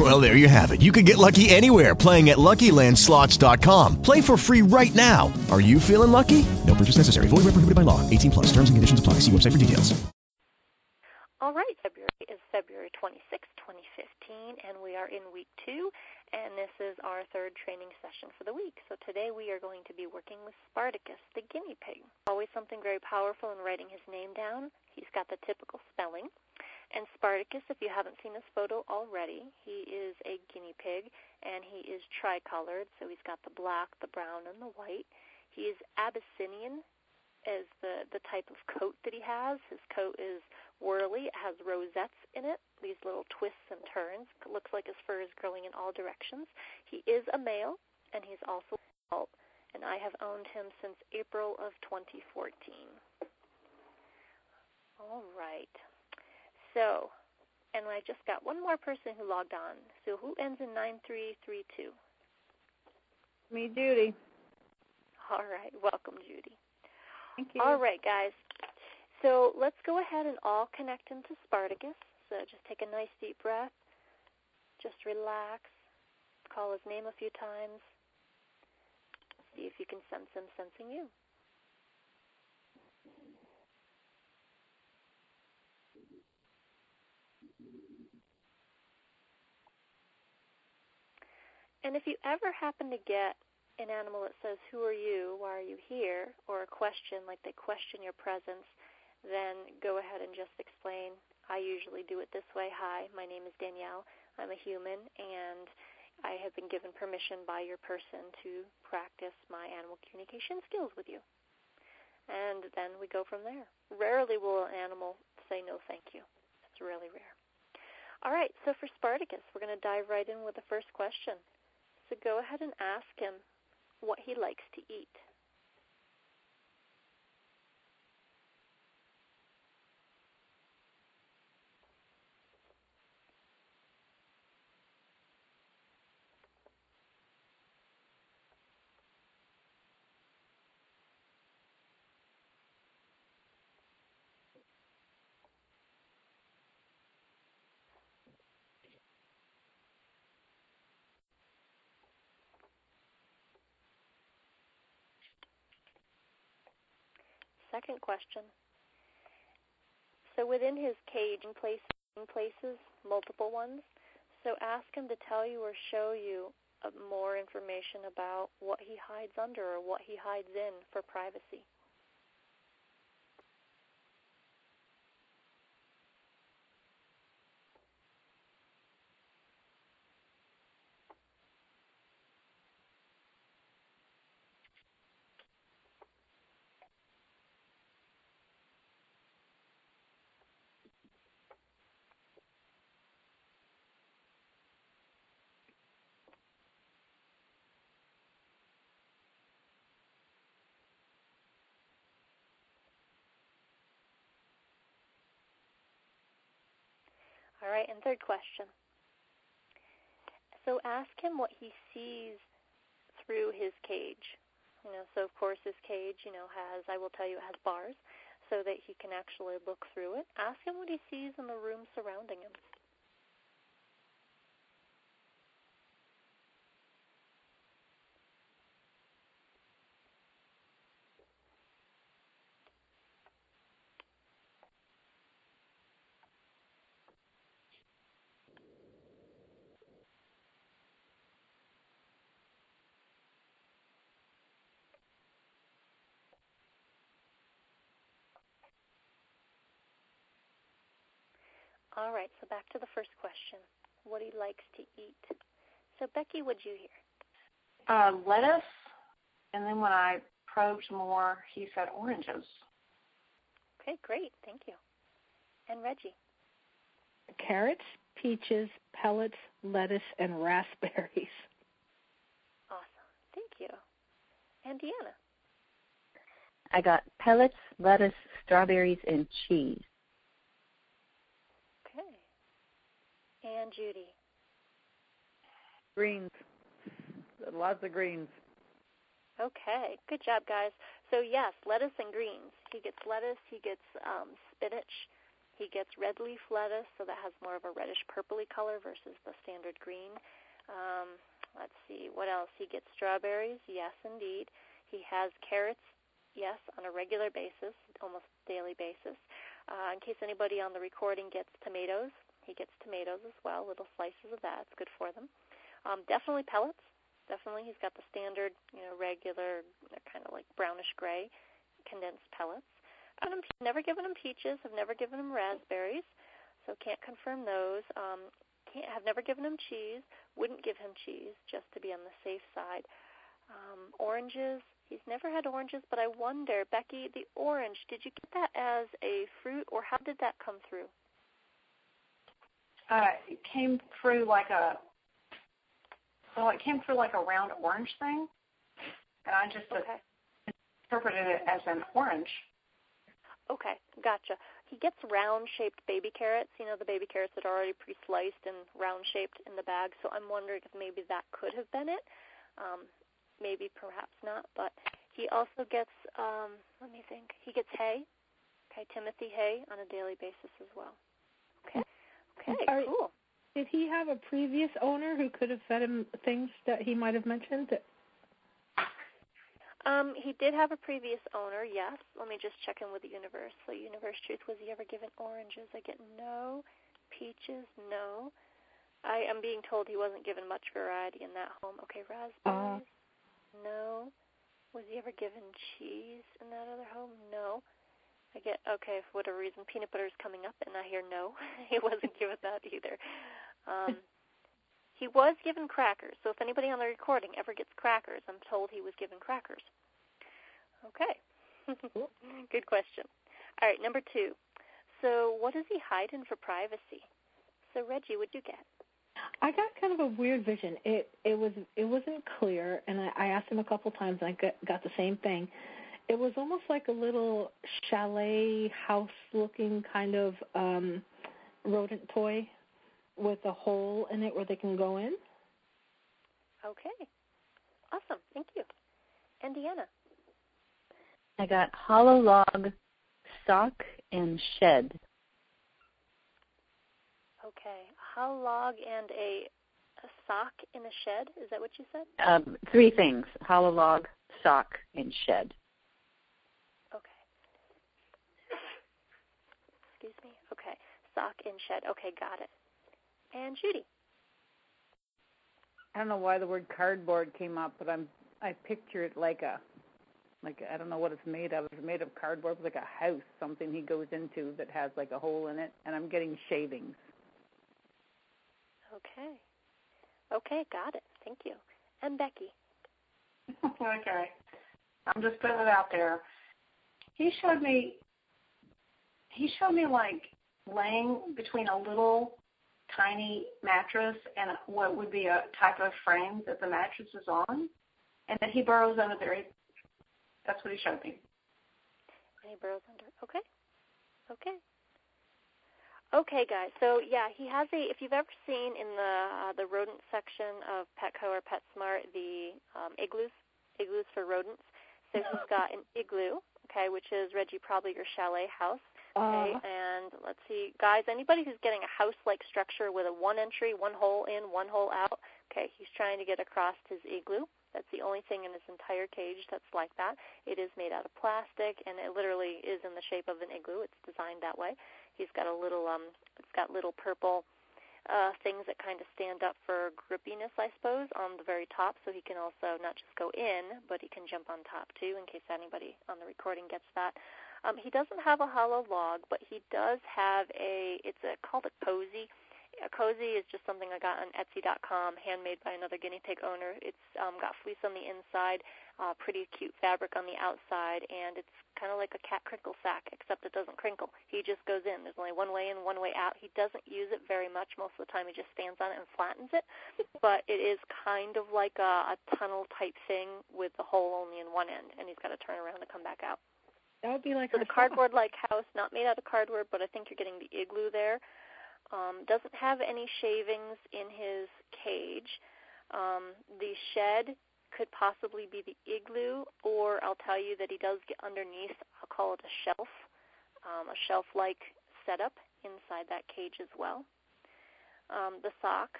Well, there you have it. You can get lucky anywhere playing at LuckyLandSlots.com. Play for free right now. Are you feeling lucky? No purchase necessary. Void where prohibited by law. 18 plus. Terms and conditions apply. See website for details. All right, February is February 26, 2015, and we are in week two, and this is our third training session for the week. So today we are going to be working with Spartacus, the guinea pig. Always something very powerful in writing his name down. He's got the typical spelling. And Spartacus, if you haven't seen this photo already, he is a guinea pig, and he is tricolored, so he's got the black, the brown, and the white. He is Abyssinian as the the type of coat that he has. His coat is whirly. It has rosettes in it, these little twists and turns. It looks like his fur is growing in all directions. He is a male, and he's also adult. And I have owned him since April of 2014. All right. So, and I just got one more person who logged on. So who ends in 9332? Me, Judy. All right. Welcome, Judy. Thank you. All right, guys. So let's go ahead and all connect into Spartacus. So just take a nice deep breath. Just relax. Call his name a few times. See if you can sense him sensing you. And if you ever happen to get an animal that says, Who are you? Why are you here? or a question, like they question your presence, then go ahead and just explain. I usually do it this way Hi, my name is Danielle. I'm a human, and I have been given permission by your person to practice my animal communication skills with you. And then we go from there. Rarely will an animal say no thank you. It's really rare. All right, so for Spartacus, we're going to dive right in with the first question. So go ahead and ask him what he likes to eat. Second question. So within his cage in places, in places, multiple ones. So ask him to tell you or show you uh, more information about what he hides under or what he hides in for privacy. All right, and third question. So ask him what he sees through his cage. You know, so of course his cage, you know, has I will tell you it has bars so that he can actually look through it. Ask him what he sees in the room surrounding him. All right, so back to the first question. What he likes to eat. So Becky, what'd you hear? Uh, lettuce, and then when I probed more, he said oranges. Okay, great. Thank you. And Reggie? Carrots, peaches, pellets, lettuce, and raspberries. Awesome. Thank you. And Deanna? I got pellets, lettuce, strawberries, and cheese. And Judy. Greens. Lots of greens. Okay, good job, guys. So yes, lettuce and greens. He gets lettuce. He gets um, spinach. He gets red leaf lettuce, so that has more of a reddish purpley color versus the standard green. Um, let's see, what else? He gets strawberries. Yes, indeed. He has carrots. Yes, on a regular basis, almost daily basis. Uh, in case anybody on the recording gets tomatoes, he gets tomatoes as well, little slices of that. It's good for them. Um, definitely pellets. Definitely, he's got the standard, you know, regular, kind of like brownish gray condensed pellets. I've never given him peaches. I've never given him raspberries, so can't confirm those. Um, can't, have never given him cheese. Wouldn't give him cheese just to be on the safe side. Um, oranges. He's never had oranges, but I wonder, Becky, the orange. Did you get that as a fruit, or how did that come through? Uh, it came through like a well, it came through like a round orange thing, and I just okay. interpreted it as an orange. Okay, gotcha. He gets round-shaped baby carrots. You know the baby carrots that are already pre-sliced and round-shaped in the bag. So I'm wondering if maybe that could have been it. Um, maybe, perhaps not. But he also gets. Um, let me think. He gets hay. Okay, Timothy hay on a daily basis as well. Okay. Okay. Are, cool. Did he have a previous owner who could have fed him things that he might have mentioned? Um, he did have a previous owner, yes. Let me just check in with the universe. So, universe truth, was he ever given oranges? I get no. Peaches, no. I am being told he wasn't given much variety in that home. Okay, raspberries, uh, no. Was he ever given cheese in that other home? No. I get okay for whatever reason peanut butter is coming up, and I hear no, he wasn't given that either. Um, he was given crackers, so if anybody on the recording ever gets crackers, I'm told he was given crackers. Okay, good question. All right, number two. So, what does he hide in for privacy? So, Reggie, what'd you get? I got kind of a weird vision. It it was it wasn't clear, and I, I asked him a couple times, and I got, got the same thing it was almost like a little chalet house looking kind of um rodent toy with a hole in it where they can go in. Okay. Awesome. Thank you. And Deanna? I got hollow log, sock, and shed. Okay. Hollow log and a, a sock in a shed. Is that what you said? Um, three things: hollow log, sock, and shed. Okay. Excuse me. Okay. Sock and shed. Okay, got it. And Judy. I don't know why the word cardboard came up, but I'm I picture it like a like I don't know what it's made of. It's made of cardboard, like a house, something he goes into that has like a hole in it, and I'm getting shavings. Okay. Okay, got it. Thank you. And Becky. okay. I'm just putting it out there. He showed me he showed me like laying between a little tiny mattress and what would be a type of frame that the mattress is on, and then he burrows under there. That's what he showed me. And he burrows under. Okay. Okay. Okay, guys. So yeah, he has a. If you've ever seen in the uh, the rodent section of Petco or PetSmart the um, igloos, igloos for rodents. So he's got an igloo, okay, which is Reggie probably your chalet house Okay, uh, and let's see, guys, anybody who's getting a house-like structure with a one entry, one hole in, one hole out, okay, he's trying to get across his igloo. That's the only thing in his entire cage that's like that. It is made out of plastic, and it literally is in the shape of an igloo. It's designed that way. He's got a little, um, it's got little purple uh, things that kind of stand up for grippiness, I suppose, on the very top, so he can also not just go in, but he can jump on top too, in case anybody on the recording gets that. Um, he doesn't have a hollow log, but he does have a. It's a, called a cozy. A cozy is just something I got on Etsy.com, handmade by another guinea pig owner. It's um, got fleece on the inside, uh, pretty cute fabric on the outside, and it's kind of like a cat crinkle sack, except it doesn't crinkle. He just goes in. There's only one way in, one way out. He doesn't use it very much. Most of the time, he just stands on it and flattens it. but it is kind of like a, a tunnel type thing with the hole only in one end, and he's got to turn around to come back out. That would be like so the cardboard-like house, not made out of cardboard, but I think you're getting the igloo there. Um, doesn't have any shavings in his cage. Um, the shed could possibly be the igloo, or I'll tell you that he does get underneath, I'll call it a shelf, um, a shelf like setup inside that cage as well. Um, the sock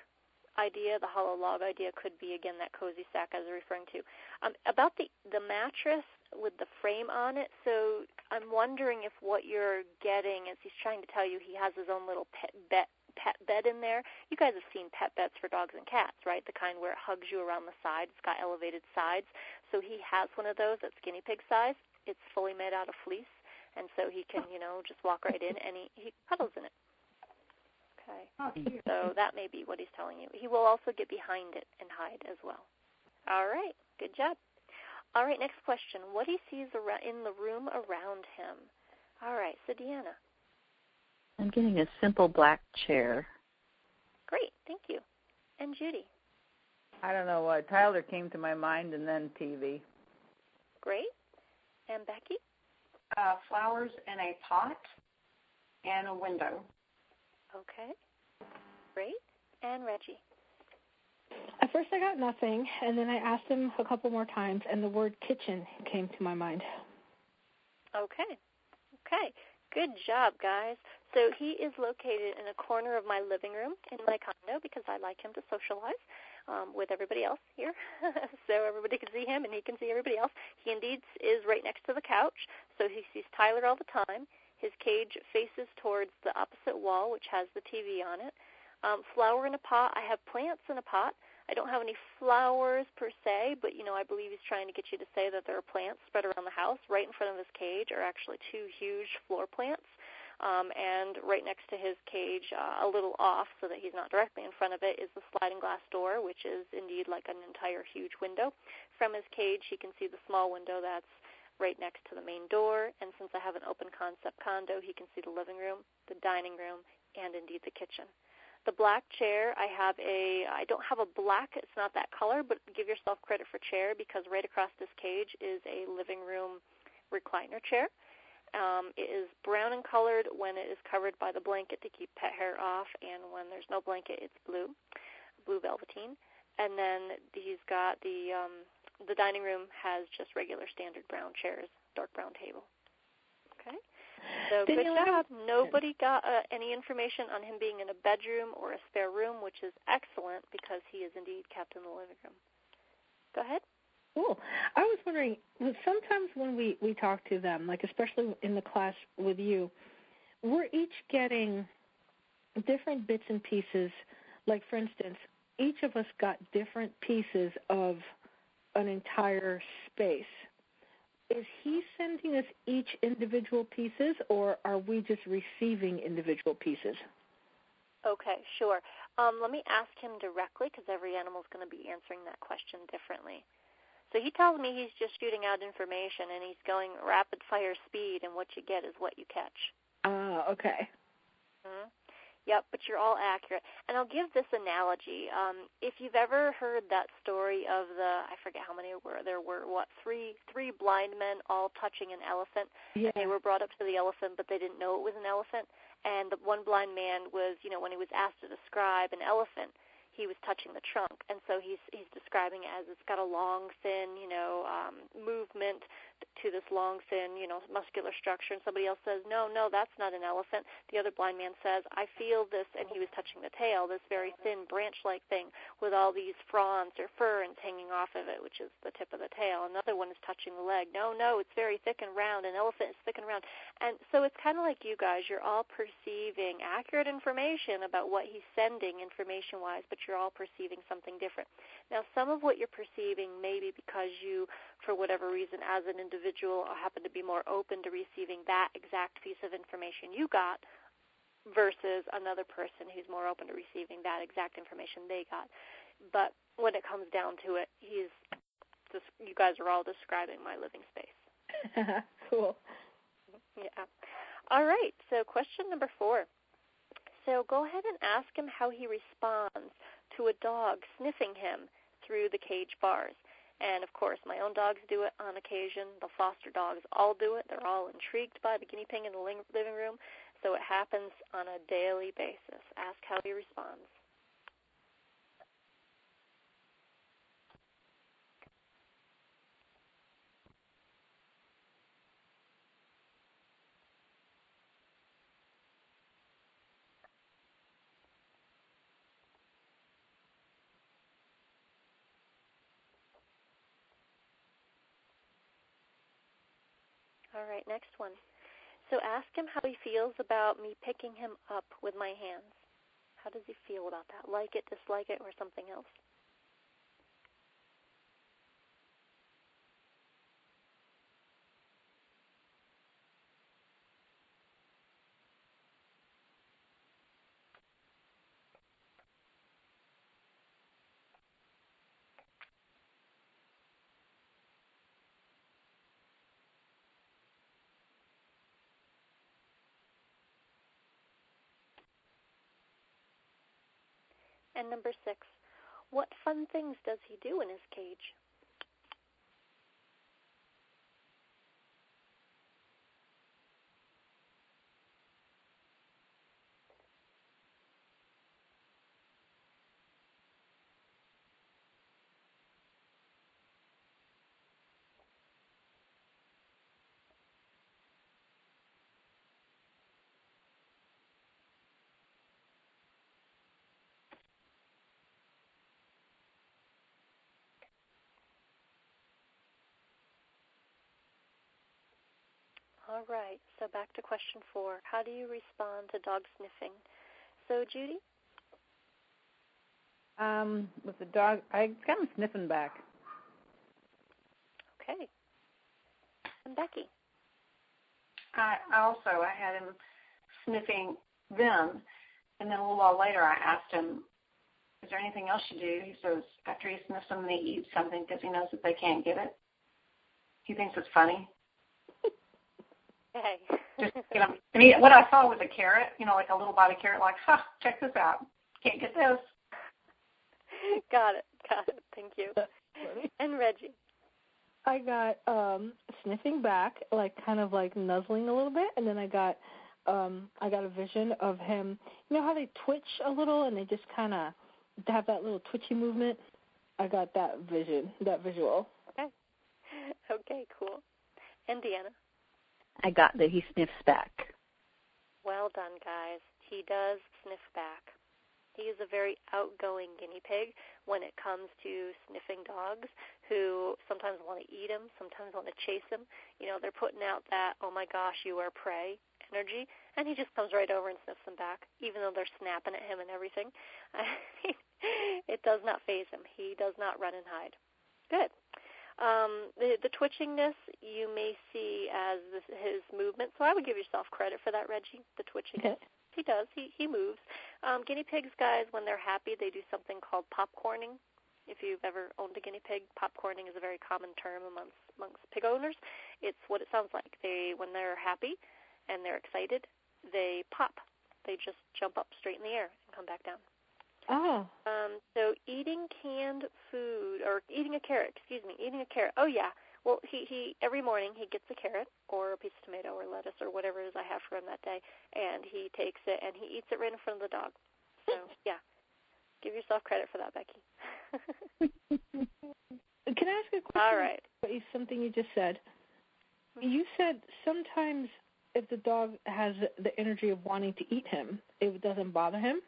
idea, the hollow log idea, could be again that cozy sack I was referring to. Um, about the the mattress with the frame on it, so I'm wondering if what you're getting is he's trying to tell you he has his own little pet bed pet bed in there. You guys have seen pet beds for dogs and cats, right? The kind where it hugs you around the side. It's got elevated sides. So he has one of those that's guinea pig size. It's fully made out of fleece, and so he can, you know, just walk right in and he he cuddles in it. Okay. Oh. So that may be what he's telling you. He will also get behind it and hide as well. All right. Good job. All right. Next question. What he sees in the room around him. All right. So Deanna. I'm getting a simple black chair. Great. Thank you. And Judy. I don't know what Tyler came to my mind, and then TV. Great. And Becky. Uh, flowers in a pot and a window. Okay. Great. And Reggie. At first, I got nothing, and then I asked him a couple more times, and the word kitchen came to my mind. Okay. Okay. Good job, guys. So he is located in a corner of my living room in my condo because I like him to socialize um, with everybody else here, so everybody can see him and he can see everybody else. He indeed is right next to the couch, so he sees Tyler all the time. His cage faces towards the opposite wall, which has the TV on it. Um, flower in a pot. I have plants in a pot. I don't have any flowers per se, but you know, I believe he's trying to get you to say that there are plants spread around the house. Right in front of his cage are actually two huge floor plants. Um, and right next to his cage, uh, a little off so that he's not directly in front of it, is the sliding glass door, which is indeed like an entire huge window. From his cage, he can see the small window that's right next to the main door. And since I have an open concept condo, he can see the living room, the dining room, and indeed the kitchen. The black chair, I have a, I don't have a black, it's not that color, but give yourself credit for chair because right across this cage is a living room recliner chair. Um, it is brown and colored when it is covered by the blanket to keep pet hair off, and when there's no blanket, it's blue, blue velveteen. And then he's got the um, the dining room has just regular standard brown chairs, dark brown table. Okay. So good job. Nobody got uh, any information on him being in a bedroom or a spare room, which is excellent because he is indeed kept in the living room. Go ahead. Cool. I was wondering, sometimes when we we talk to them, like especially in the class with you, we're each getting different bits and pieces. Like for instance, each of us got different pieces of an entire space. Is he sending us each individual pieces, or are we just receiving individual pieces? Okay, sure. Um, let me ask him directly because every animal is going to be answering that question differently. So he tells me he's just shooting out information and he's going rapid fire speed, and what you get is what you catch. Ah, uh, okay. Mm-hmm. Yep, but you're all accurate. And I'll give this analogy. Um, if you've ever heard that story of the I forget how many were there were what three three blind men all touching an elephant. Yeah. They were brought up to the elephant, but they didn't know it was an elephant. And the one blind man was, you know, when he was asked to describe an elephant, he was touching the trunk, and so he's he's describing it as it's got a long, thin, you know, um, movement to this long, thin, you know, muscular structure. And somebody else says, no, no, that's not an elephant. The other blind man says, I feel this, and he was touching the tail, this very thin branch-like thing with all these fronds or fronds hanging off of it, which is the tip of the tail. Another one is touching the leg. No, no, it's very thick and round. An elephant is thick and round. And so it's kind of like you guys. You're all perceiving accurate information about what he's sending information-wise, but you're all perceiving something different. Now, some of what you're perceiving may be because you, for whatever reason, as an individual, I happen to be more open to receiving that exact piece of information you got versus another person who's more open to receiving that exact information they got. But when it comes down to it, he's just, you guys are all describing my living space. cool. Yeah. All right. So, question number four. So, go ahead and ask him how he responds to a dog sniffing him through the cage bars. And of course, my own dogs do it on occasion. The foster dogs all do it. They're all intrigued by the guinea pig in the living room. So it happens on a daily basis. Ask how he responds. All right, next one. So ask him how he feels about me picking him up with my hands. How does he feel about that? Like it, dislike it, or something else? And number six, what fun things does he do in his cage? All right, so back to question four. How do you respond to dog sniffing? So, Judy? Um, with the dog, I got him sniffing back. Okay. And Becky? I also I had him sniffing then, and then a little while later I asked him, "Is there anything else you do?" He says after he sniffs them, he eats something because he knows that they can't get it. He thinks it's funny. Hey. Just you know, I mean, what I saw was a carrot, you know, like a little body carrot. Like, huh, check this out. Can't get this. got it. Got it. Thank you. And Reggie. I got um sniffing back, like kind of like nuzzling a little bit, and then I got um I got a vision of him. You know how they twitch a little and they just kind of have that little twitchy movement. I got that vision, that visual. Okay. Okay. Cool. And Deanna. I got that he sniffs back. Well done, guys. He does sniff back. He is a very outgoing guinea pig when it comes to sniffing dogs who sometimes want to eat him, sometimes want to chase him. You know, they're putting out that, oh my gosh, you are prey energy, and he just comes right over and sniffs them back, even though they're snapping at him and everything. it does not phase him. He does not run and hide. Good. Um, the, the twitchingness you may see as this, his movement. So I would give yourself credit for that, Reggie. The twitchingness. Okay. He does. He he moves. Um, guinea pigs, guys, when they're happy, they do something called popcorning. If you've ever owned a guinea pig, popcorning is a very common term amongst amongst pig owners. It's what it sounds like. They when they're happy and they're excited, they pop. They just jump up straight in the air and come back down. Oh. Um, so eating canned food or eating a carrot, excuse me, eating a carrot. Oh yeah. Well, he he every morning he gets a carrot or a piece of tomato or lettuce or whatever it is I have for him that day, and he takes it and he eats it right in front of the dog. So yeah, give yourself credit for that, Becky. Can I ask a question? All right. Something you just said. Hmm. You said sometimes if the dog has the energy of wanting to eat him, it doesn't bother him.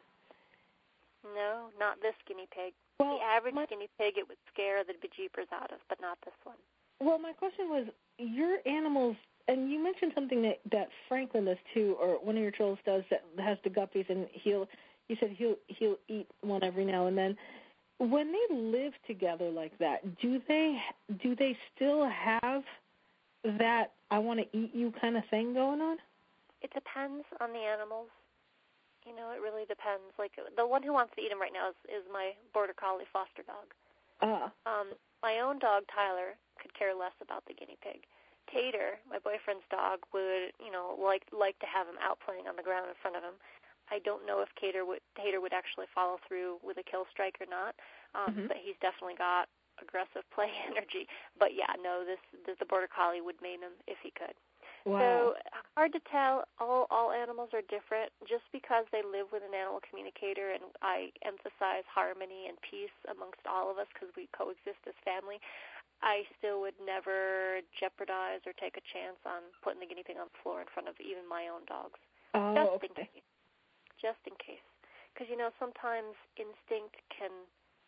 No, not this guinea pig. Well, the average my- guinea pig it would scare the bejeepers out of, but not this one. Well, my question was your animals, and you mentioned something that that Franklin does too, or one of your trolls does that has the guppies, and he'll. You said he'll he'll eat one every now and then. When they live together like that, do they do they still have that I want to eat you kind of thing going on? It depends on the animals. You know, it really depends. Like the one who wants to eat him right now is, is my border collie foster dog. Ah. Um, my own dog Tyler could care less about the guinea pig. Tater, my boyfriend's dog, would you know like like to have him out playing on the ground in front of him. I don't know if Tater would Tater would actually follow through with a kill strike or not, um, Mhm. but he's definitely got aggressive play energy. But yeah, no, this the, the border collie would maim him if he could. Wow. So hard to tell. All all animals are different. Just because they live with an animal communicator, and I emphasize harmony and peace amongst all of us because we coexist as family. I still would never jeopardize or take a chance on putting the guinea pig on the floor in front of even my own dogs. Oh, just okay. in case. Just in case. Because you know sometimes instinct can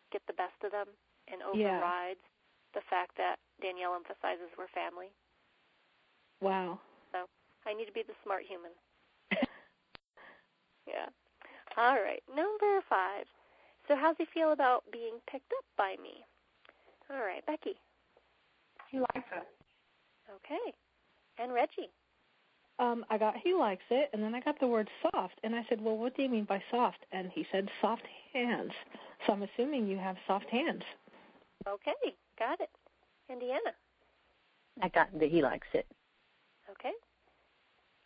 get the best of them and Yeah. overrides the fact that Danielle emphasizes we're family. Wow. So I need to be the smart human. yeah. All right. Number five. So how's he feel about being picked up by me? All right, Becky. He likes it. Okay. And Reggie. Um, I got he likes it, and then I got the word soft, and I said, "Well, what do you mean by soft?" And he said, "Soft hands." So I'm assuming you have soft hands. Okay, got it. And Deanna. I got that he likes it. Okay.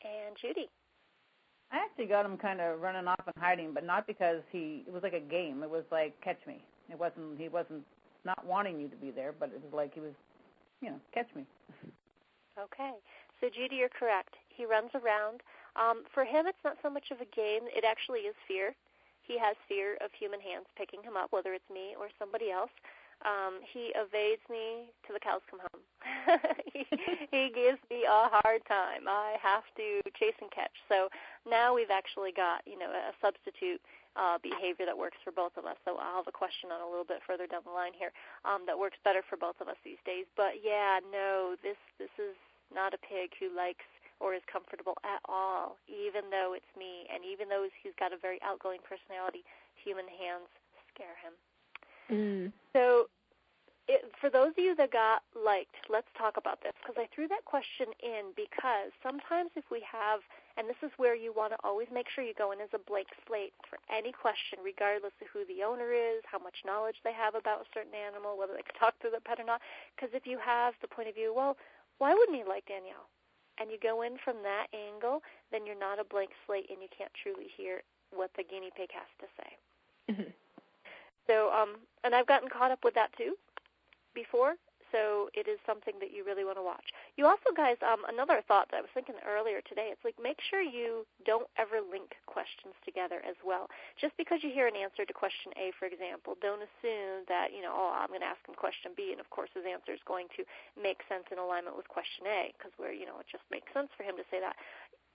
And Judy. I actually got him kind of running off and hiding, but not because he. It was like a game. It was like catch me. It wasn't. He wasn't not wanting you to be there, but it was like he was, you know, catch me. Okay. So Judy, you're correct. He runs around. Um, for him, it's not so much of a game. It actually is fear. He has fear of human hands picking him up, whether it's me or somebody else. Um, he evades me till the cows come home. he, he gives me a hard time. I have to chase and catch. So now we've actually got, you know, a substitute uh, behavior that works for both of us. So I'll have a question on a little bit further down the line here um, that works better for both of us these days. But yeah, no, this this is not a pig who likes or is comfortable at all, even though it's me, and even though he's got a very outgoing personality. Human hands scare him. Mm. So, it, for those of you that got liked, let's talk about this because I threw that question in because sometimes if we have, and this is where you want to always make sure you go in as a blank slate for any question, regardless of who the owner is, how much knowledge they have about a certain animal, whether they can talk to the pet or not. Because if you have the point of view, well, why wouldn't he like Danielle? And you go in from that angle, then you're not a blank slate and you can't truly hear what the guinea pig has to say. Mhm. So, um, and I've gotten caught up with that too before. So it is something that you really want to watch. You also, guys, um, another thought that I was thinking earlier today. It's like make sure you don't ever link questions together as well. Just because you hear an answer to question A, for example, don't assume that you know, oh, I'm going to ask him question B, and of course his answer is going to make sense in alignment with question A, because where you know it just makes sense for him to say that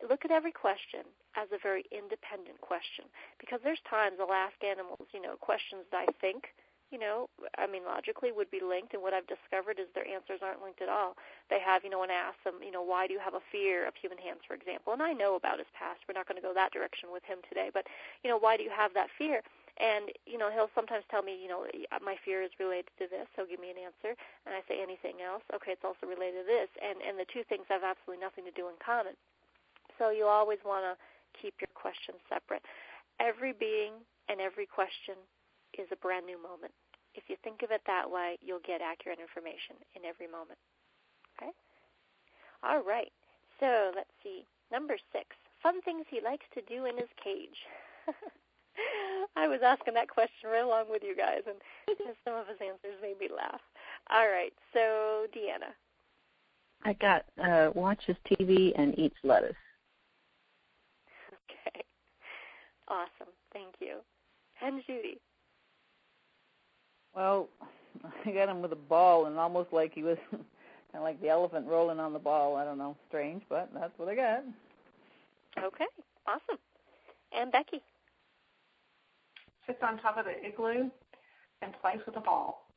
look at every question as a very independent question because there's times I'll ask animals, you know, questions that I think, you know, I mean logically would be linked and what I've discovered is their answers aren't linked at all. They have, you know, when I ask them, you know, why do you have a fear of human hands, for example, and I know about his past. We're not going to go that direction with him today, but you know, why do you have that fear? And you know, he'll sometimes tell me, you know, my fear is related to this. He'll give me an answer, and I say anything else. Okay, it's also related to this, and and the two things have absolutely nothing to do in common. So you always want to keep your questions separate. Every being and every question is a brand new moment. If you think of it that way, you'll get accurate information in every moment. Okay? All right. So let's see. Number six fun things he likes to do in his cage. I was asking that question right along with you guys, and some of his answers made me laugh. All right. So, Deanna. I got uh watches TV and eats lettuce. Okay. Awesome. Thank you. And Judy. Well, I got him with a ball, and almost like he was kind of like the elephant rolling on the ball. I don't know, strange, but that's what I got. Okay. Awesome. And Becky. Sits on top of the igloo and plays with a ball.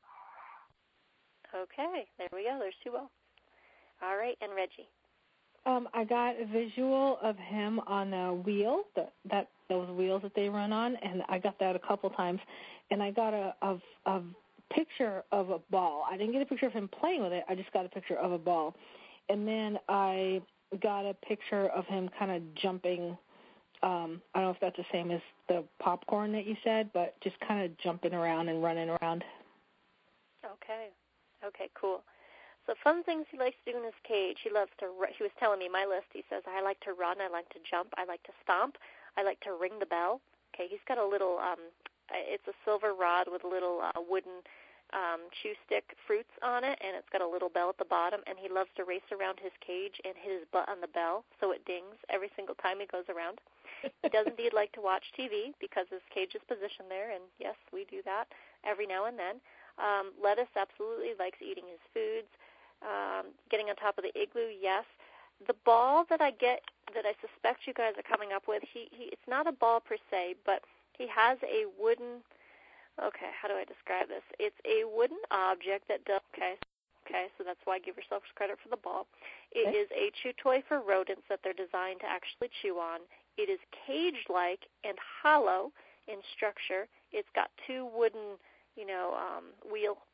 Okay. There we go. There's two balls. All right. And Reggie. Um, I got a visual of him on a wheel, that that those wheels that they run on, and I got that a couple times. And I got a a, a picture of a ball. I didn't get a picture of him playing with it. I just got a picture of a ball. And then I got a picture of him kind of jumping. Um, I don't know if that's the same as the popcorn that you said, but just kind of jumping around and running around. Okay. Okay, cool. So fun things he likes to do in his cage. He loves to. He was telling me my list. He says I like to run. I like to jump. I like to stomp. I like to ring the bell. Okay, he's got a little. um It's a silver rod with a little uh, wooden um, chew stick fruits on it, and it's got a little bell at the bottom. And he loves to race around his cage and hit his butt on the bell so it dings every single time he goes around. he does indeed like to watch TV because his cage is positioned there, and yes, we do that every now and then. Um, lettuce absolutely likes eating his foods. Um, getting on top of the igloo, yes. The ball that I get that I suspect you guys are coming up with, he, he it's not a ball per se, but he has a wooden okay, how do I describe this? It's a wooden object that does okay. Okay, so that's why give yourself credit for the ball. It okay. is a chew toy for rodents that they're designed to actually chew on. It is cage-like and hollow in structure. It's got two wooden, you know, um, wheel,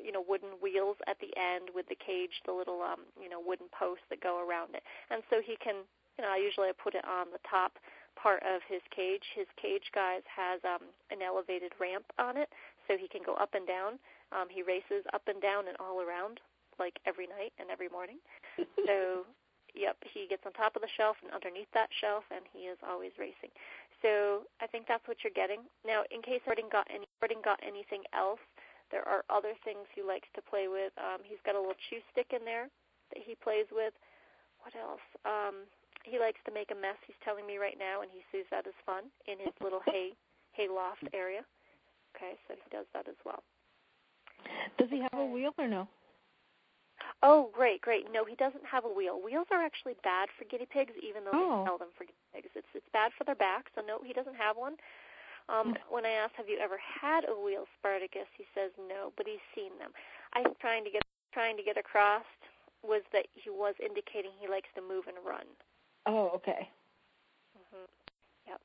you know, wooden wheels at the end with the cage, the little, um, you know, wooden posts that go around it. And so he can, you know, I usually put it on the top part of his cage. His cage, guys, has um, an elevated ramp on it, so he can go up and down. Um, he races up and down and all around, like every night and every morning. so, yep, he gets on top of the shelf and underneath that shelf, and he is always racing. So I think that's what you're getting. Now, in case Harding got any, Harding got anything else, there are other things he likes to play with. Um, he's got a little chew stick in there that he plays with. What else? Um, he likes to make a mess. He's telling me right now, and he sees that as fun in his little hay hay loft area. Okay, so he does that as well. Does he have a wheel or no? Oh, great, great. No, he doesn't have a wheel. Wheels are actually bad for guinea pigs, even though oh. they sell them for guinea pigs. It's it's bad for their back. So no, he doesn't have one. Um, hmm. when I asked, "Have you ever had a wheel, Spartacus?" He says no, but he's seen them. I'm trying to get trying to get across was that he was indicating he likes to move and run. Oh, okay. Mhm. Yep.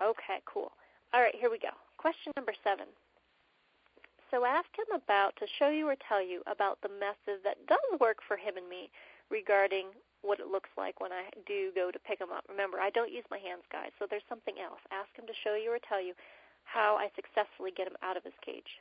Okay, cool. All right, here we go. Question number seven. So ask him about to show you or tell you about the method that does work for him and me regarding what it looks like when I do go to pick him up. Remember, I don't use my hands, guys, so there's something else. Ask him to show you or tell you how I successfully get him out of his cage.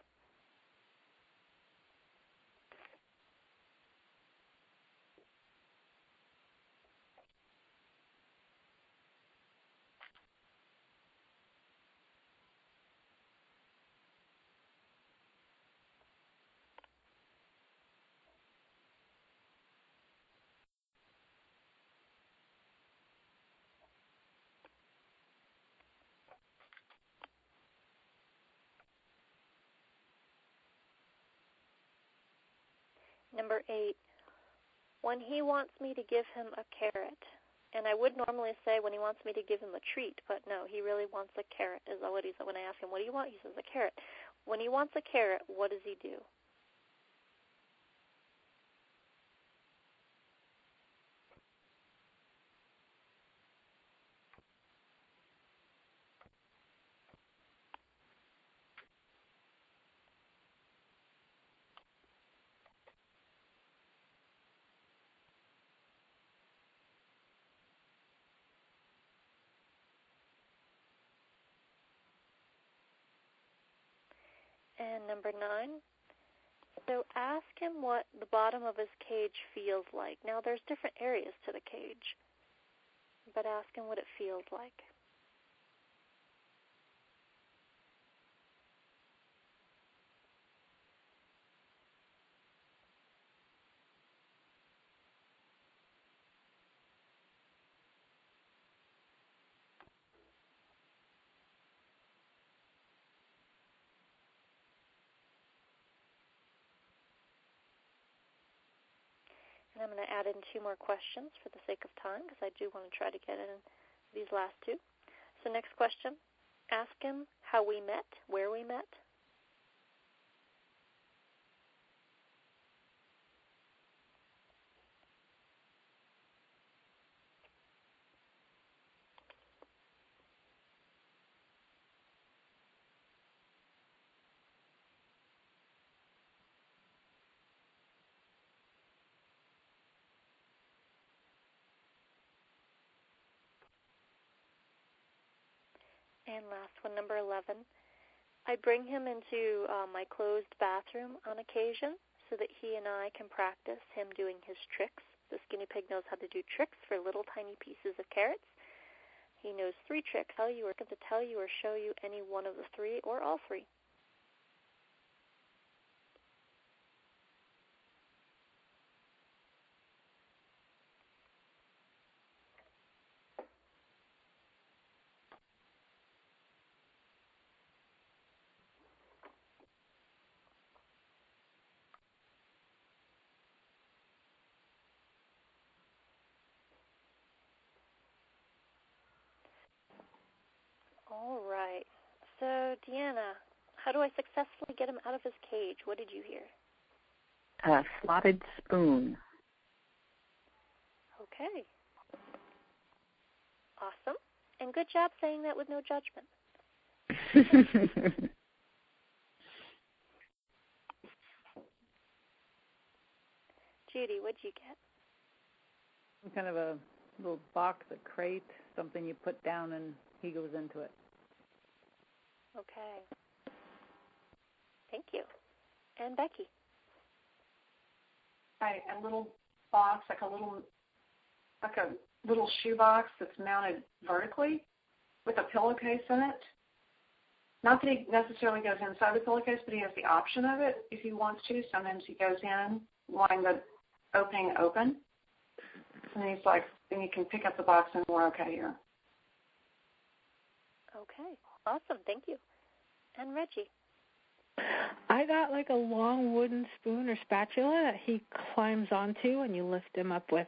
Number eight, when he wants me to give him a carrot, and I would normally say when he wants me to give him a treat, but no, he really wants a carrot. Is what he said. When I ask him, "What do you want?" He says, "A carrot." When he wants a carrot, what does he do? And number nine, so ask him what the bottom of his cage feels like. Now, there's different areas to the cage, but ask him what it feels like. I'm going to add in two more questions for the sake of time because I do want to try to get in these last two. So next question, ask him how we met, where we met, And last one, number 11. I bring him into uh, my closed bathroom on occasion so that he and I can practice him doing his tricks. The skinny pig knows how to do tricks for little tiny pieces of carrots. He knows three tricks. Tell you or to tell you or show you any one of the three or all three. So, Deanna, how do I successfully get him out of his cage? What did you hear? A slotted spoon. Okay. Awesome. And good job saying that with no judgment. Judy, what'd you get? Some kind of a little box, a crate, something you put down and he goes into it. Okay. Thank you. And Becky? I, a little box, like a little, like a little shoe box that's mounted vertically with a pillowcase in it. Not that he necessarily goes inside the pillowcase, but he has the option of it if he wants to. Sometimes he goes in wanting the opening open. And he's like, then you can pick up the box and we're okay here. Okay. Awesome. Thank you. And Reggie? I got like a long wooden spoon or spatula that he climbs onto and you lift him up with.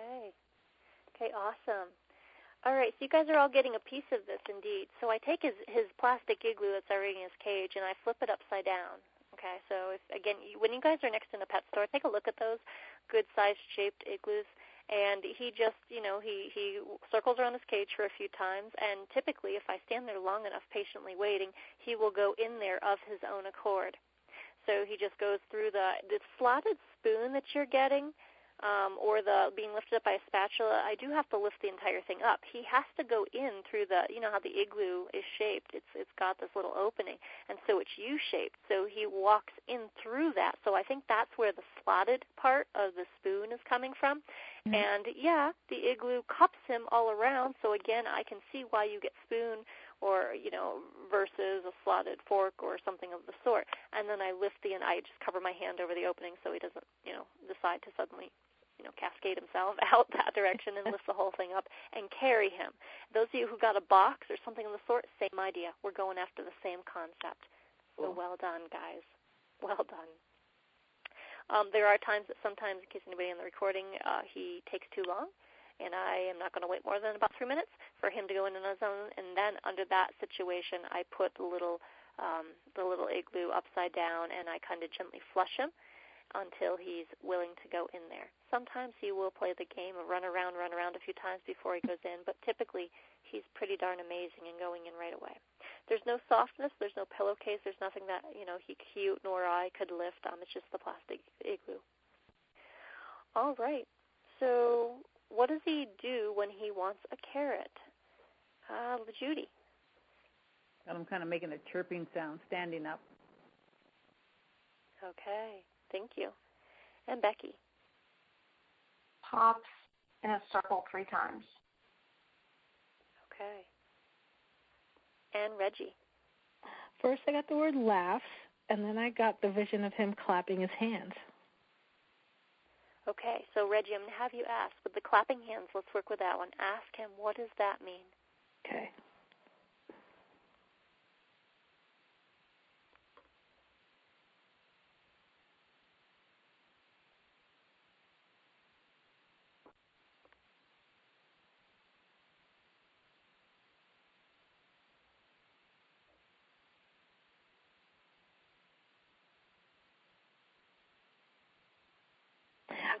Okay. Okay, awesome. All right, so you guys are all getting a piece of this indeed. So I take his his plastic igloo that's already in his cage and I flip it upside down. Okay, so if again, you, when you guys are next in a pet store, take a look at those good sized shaped igloos. And he just, you know, he he circles around his cage for a few times. And typically, if I stand there long enough, patiently waiting, he will go in there of his own accord. So he just goes through the the slotted spoon that you're getting um, or the being lifted up by a spatula, I do have to lift the entire thing up. He has to go in through the, you know how the igloo is shaped. It's it's got this little opening, and so it's U-shaped. So he walks in through that. So I think that's where the slotted part of the spoon is coming from. Mm-hmm. And yeah, the igloo cups him all around. So again, I can see why you get spoon or you know versus a slotted fork or something of the sort and then i lift the and i just cover my hand over the opening so he doesn't you know decide to suddenly you know, cascade himself out that direction and lift the whole thing up and carry him. Those of you who got a box or something of the sort, same idea. We're going after the same concept. So well done, guys. Well done. Um, there are times that sometimes, in case anybody in the recording, uh, he takes too long, and I am not going to wait more than about three minutes for him to go in on his own. And then under that situation, I put the little um, the little igloo upside down, and I kind of gently flush him until he's willing to go in there. Sometimes he will play the game of run around, run around a few times before he goes in, but typically he's pretty darn amazing in going in right away. There's no softness, there's no pillowcase, there's nothing that, you know, he cute nor I could lift. Um, it's just the plastic igloo. All right. So what does he do when he wants a carrot? Uh, Judy. I'm kind of making a chirping sound, standing up. Okay. Thank you. And Becky? Pops in a circle three times. Okay. And Reggie? First, I got the word laughs, and then I got the vision of him clapping his hands. Okay, so Reggie, I'm going to have you ask, with the clapping hands, let's work with that one. Ask him, what does that mean? Okay.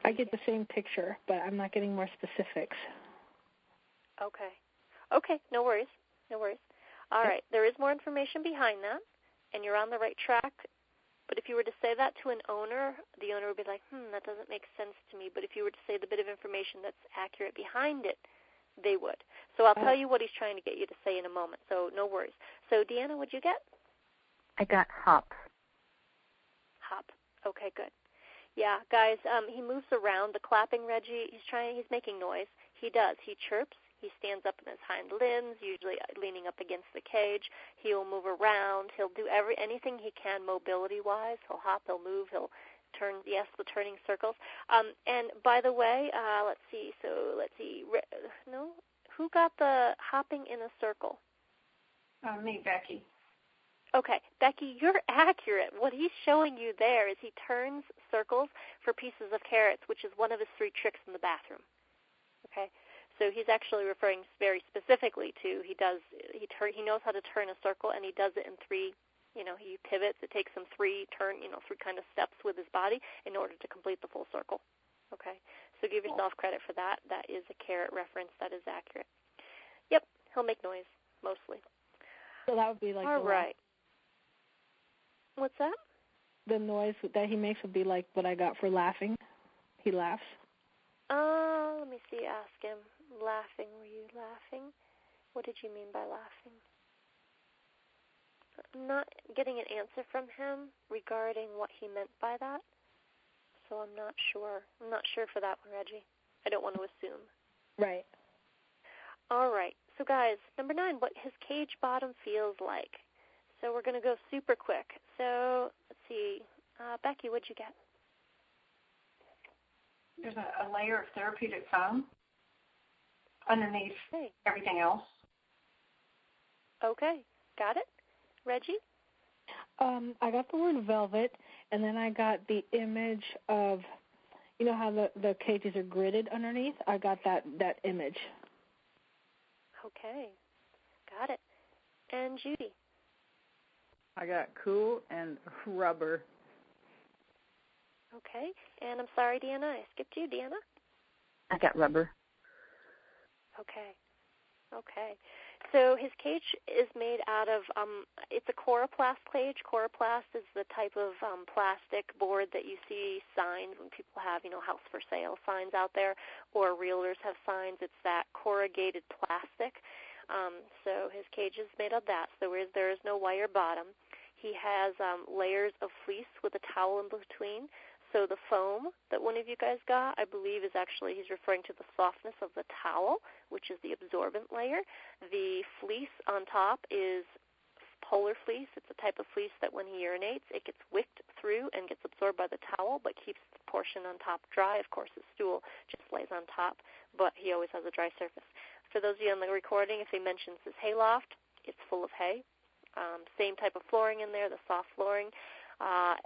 I get the same picture, but I'm not getting more specifics. Okay. Okay, no worries. No worries. All right, there is more information behind that, and you're on the right track. But if you were to say that to an owner, the owner would be like, hmm, that doesn't make sense to me. But if you were to say the bit of information that's accurate behind it, they would. So I'll tell you what he's trying to get you to say in a moment. So no worries. So Deanna, what'd you get? I got hop. Hop. Okay, good. Yeah, guys, um, he moves around. The clapping Reggie, he's trying. He's making noise. He does. He chirps. He stands up in his hind limbs, usually leaning up against the cage. He'll move around. He'll do every anything he can mobility wise. He'll hop. He'll move. He'll turn. Yes, the turning circles. Um, and by the way, uh, let's see. So let's see. No, who got the hopping in a circle? Uh, me, Becky. Okay, Becky, you're accurate. What he's showing you there is he turns circles for pieces of carrots, which is one of his three tricks in the bathroom. Okay, So he's actually referring very specifically to he does he tur- he knows how to turn a circle and he does it in three you know he pivots it takes him three turn you know three kind of steps with his body in order to complete the full circle. Okay? So give yourself credit for that. That is a carrot reference. That is accurate. Yep he'll make noise mostly. So that would be like all right what's that the noise that he makes would be like what i got for laughing he laughs uh let me see ask him laughing were you laughing what did you mean by laughing I'm not getting an answer from him regarding what he meant by that. So I'm not sure. I'm not sure for that one, Reggie. I don't want to assume. Right. All right. So guys, number nine, what his cage bottom feels like. So we're going to go super quick. So let's see. Uh, Becky, what'd you get? There's a, a layer of therapeutic foam underneath okay. everything else. Okay. Got it. Reggie? Um, I got the word velvet, and then I got the image of, you know how the the cages are gridded underneath. I got that that image. Okay, got it. And Judy? I got cool and rubber. Okay, and I'm sorry, Deanna, I skipped you, Deanna. I got rubber. Okay, okay. So his cage is made out of um it's a coroplast cage. Coroplast is the type of um plastic board that you see signs when people have, you know, house for sale signs out there or realtors have signs. It's that corrugated plastic. Um so his cage is made of that. So there is there is no wire bottom. He has um layers of fleece with a towel in between. So the foam that one of you guys got, I believe, is actually he's referring to the softness of the towel, which is the absorbent layer. The fleece on top is polar fleece. It's a type of fleece that when he urinates, it gets wicked through and gets absorbed by the towel, but keeps the portion on top dry. Of course, his stool just lays on top, but he always has a dry surface. For those of you on the recording, if he mentions his hay loft, it's full of hay. Um, same type of flooring in there, the soft flooring. Uh,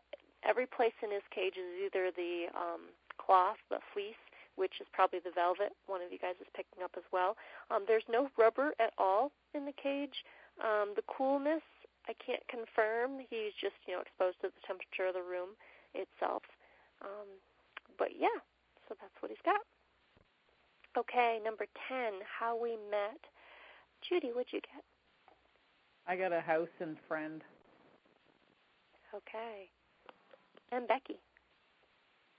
every place in his cage is either the um, cloth, the fleece, which is probably the velvet. One of you guys is picking up as well. Um, there's no rubber at all in the cage. Um, the coolness, I can't confirm. He's just you know exposed to the temperature of the room itself. Um, but yeah, so that's what he's got. Okay, number ten, how we met. Judy, what'd you get? I got a house and friend. Okay. And Becky.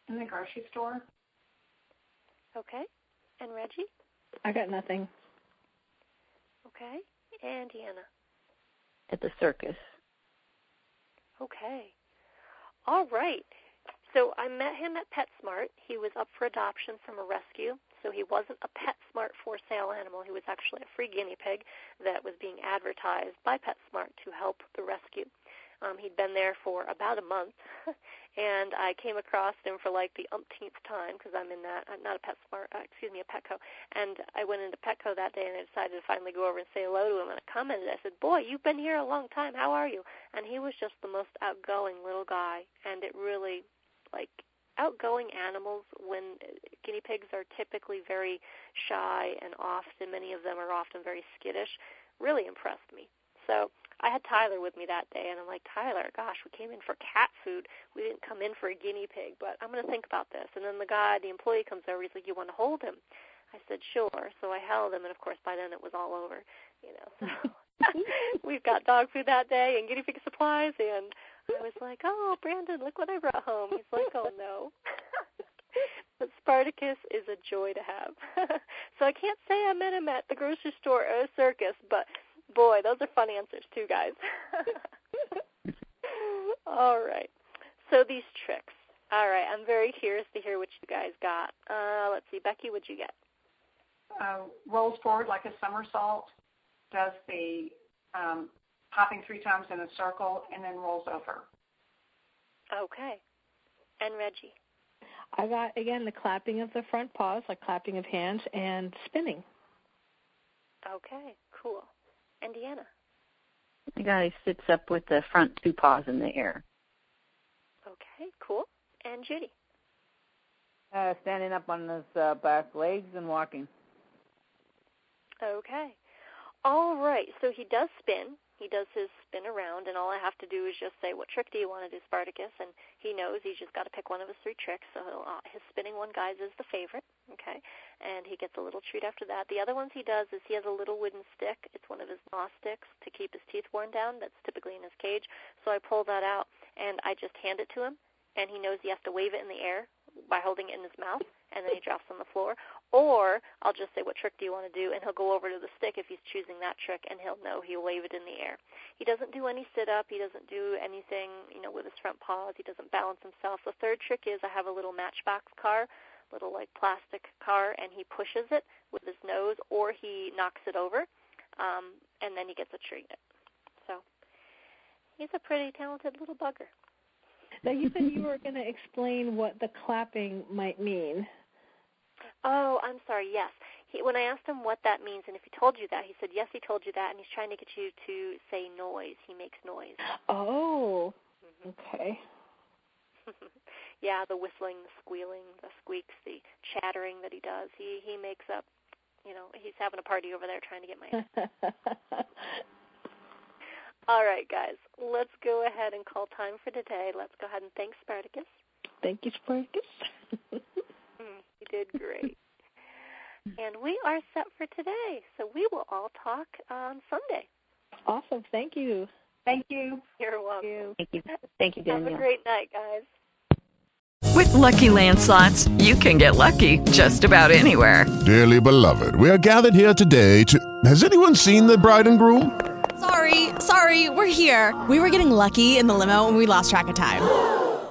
In the grocery store. Okay. And Reggie? I got nothing. Okay. And Deanna? At the circus. Okay. All right. So I met him at PetSmart. He was up for adoption from a rescue. So he wasn't a PetSmart for sale animal. He was actually a free guinea pig that was being advertised by PetSmart to help the rescue. Um, he'd been there for about a month, and I came across him for like the umpteenth time because I'm in that I'm not a PetSmart, uh, excuse me, a Petco, and I went into Petco that day and I decided to finally go over and say hello to him. And I commented, I said, "Boy, you've been here a long time. How are you?" And he was just the most outgoing little guy, and it really, like, outgoing animals when guinea pigs are typically very shy and often many of them are often very skittish really impressed me so I had Tyler with me that day, and I'm like, Tyler, gosh, we came in for cat food. We didn't come in for a guinea pig, but I'm going to think about this. And then the guy, the employee, comes over. He's like, you want to hold him? I said, sure. So I held him, and of course, by then it was all over. You know, so we've got dog food that day and guinea pig supplies, and I was like, oh, Brandon, look what I brought home. He's like, oh no. but Spartacus is a joy to have. so I can't say I met him at the grocery store or a circus, but Boy, those are fun answers too, guys. All right. So these tricks. All right. I'm very curious to hear what you guys got. Uh, let's see, Becky, what'd you get? Uh, rolls forward like a somersault, does the um, hopping three times in a circle, and then rolls over. Okay. And Reggie? I got again the clapping of the front paws, like clapping of hands, and spinning. Okay, cool. And Deanna? The guy sits up with the front two paws in the air. Okay, cool. And Judy? Uh, standing up on his uh, back legs and walking. Okay. All right. So he does spin. He does his spin around, and all I have to do is just say, "What trick do you want to do, Spartacus?" And he knows he's just got to pick one of his three tricks. So he'll, uh, his spinning one guys is the favorite. Okay, and he gets a little treat after that. The other ones he does is he has a little wooden stick. It's one of his moss sticks to keep his teeth worn down. That's typically in his cage. So I pull that out and I just hand it to him, and he knows he has to wave it in the air by holding it in his mouth, and then he drops on the floor. Or I'll just say, "What trick do you want to do?" and he'll go over to the stick if he's choosing that trick, and he'll know he'll wave it in the air. He doesn't do any sit up. He doesn't do anything, you know, with his front paws. He doesn't balance himself. The third trick is I have a little matchbox car, little like plastic car, and he pushes it with his nose, or he knocks it over, um, and then he gets a treat. So he's a pretty talented little bugger. Now you said you were going to explain what the clapping might mean. Oh, I'm sorry. Yes. He, when I asked him what that means and if he told you that, he said yes, he told you that, and he's trying to get you to say noise. He makes noise. Oh. Mm-hmm. Okay. yeah, the whistling, the squealing, the squeaks, the chattering that he does. He he makes up. You know, he's having a party over there trying to get my. All right, guys. Let's go ahead and call time for today. Let's go ahead and thank Spartacus. Thank you, Spartacus. you did great. and we are set for today, so we will all talk on Sunday. Awesome. Thank you. Thank you. You're welcome. Thank you. Thank you, Danielle. Have a great night, guys. With Lucky Land slots, you can get lucky just about anywhere. Dearly beloved, we are gathered here today to. Has anyone seen the bride and groom? Sorry, sorry, we're here. We were getting lucky in the limo and we lost track of time.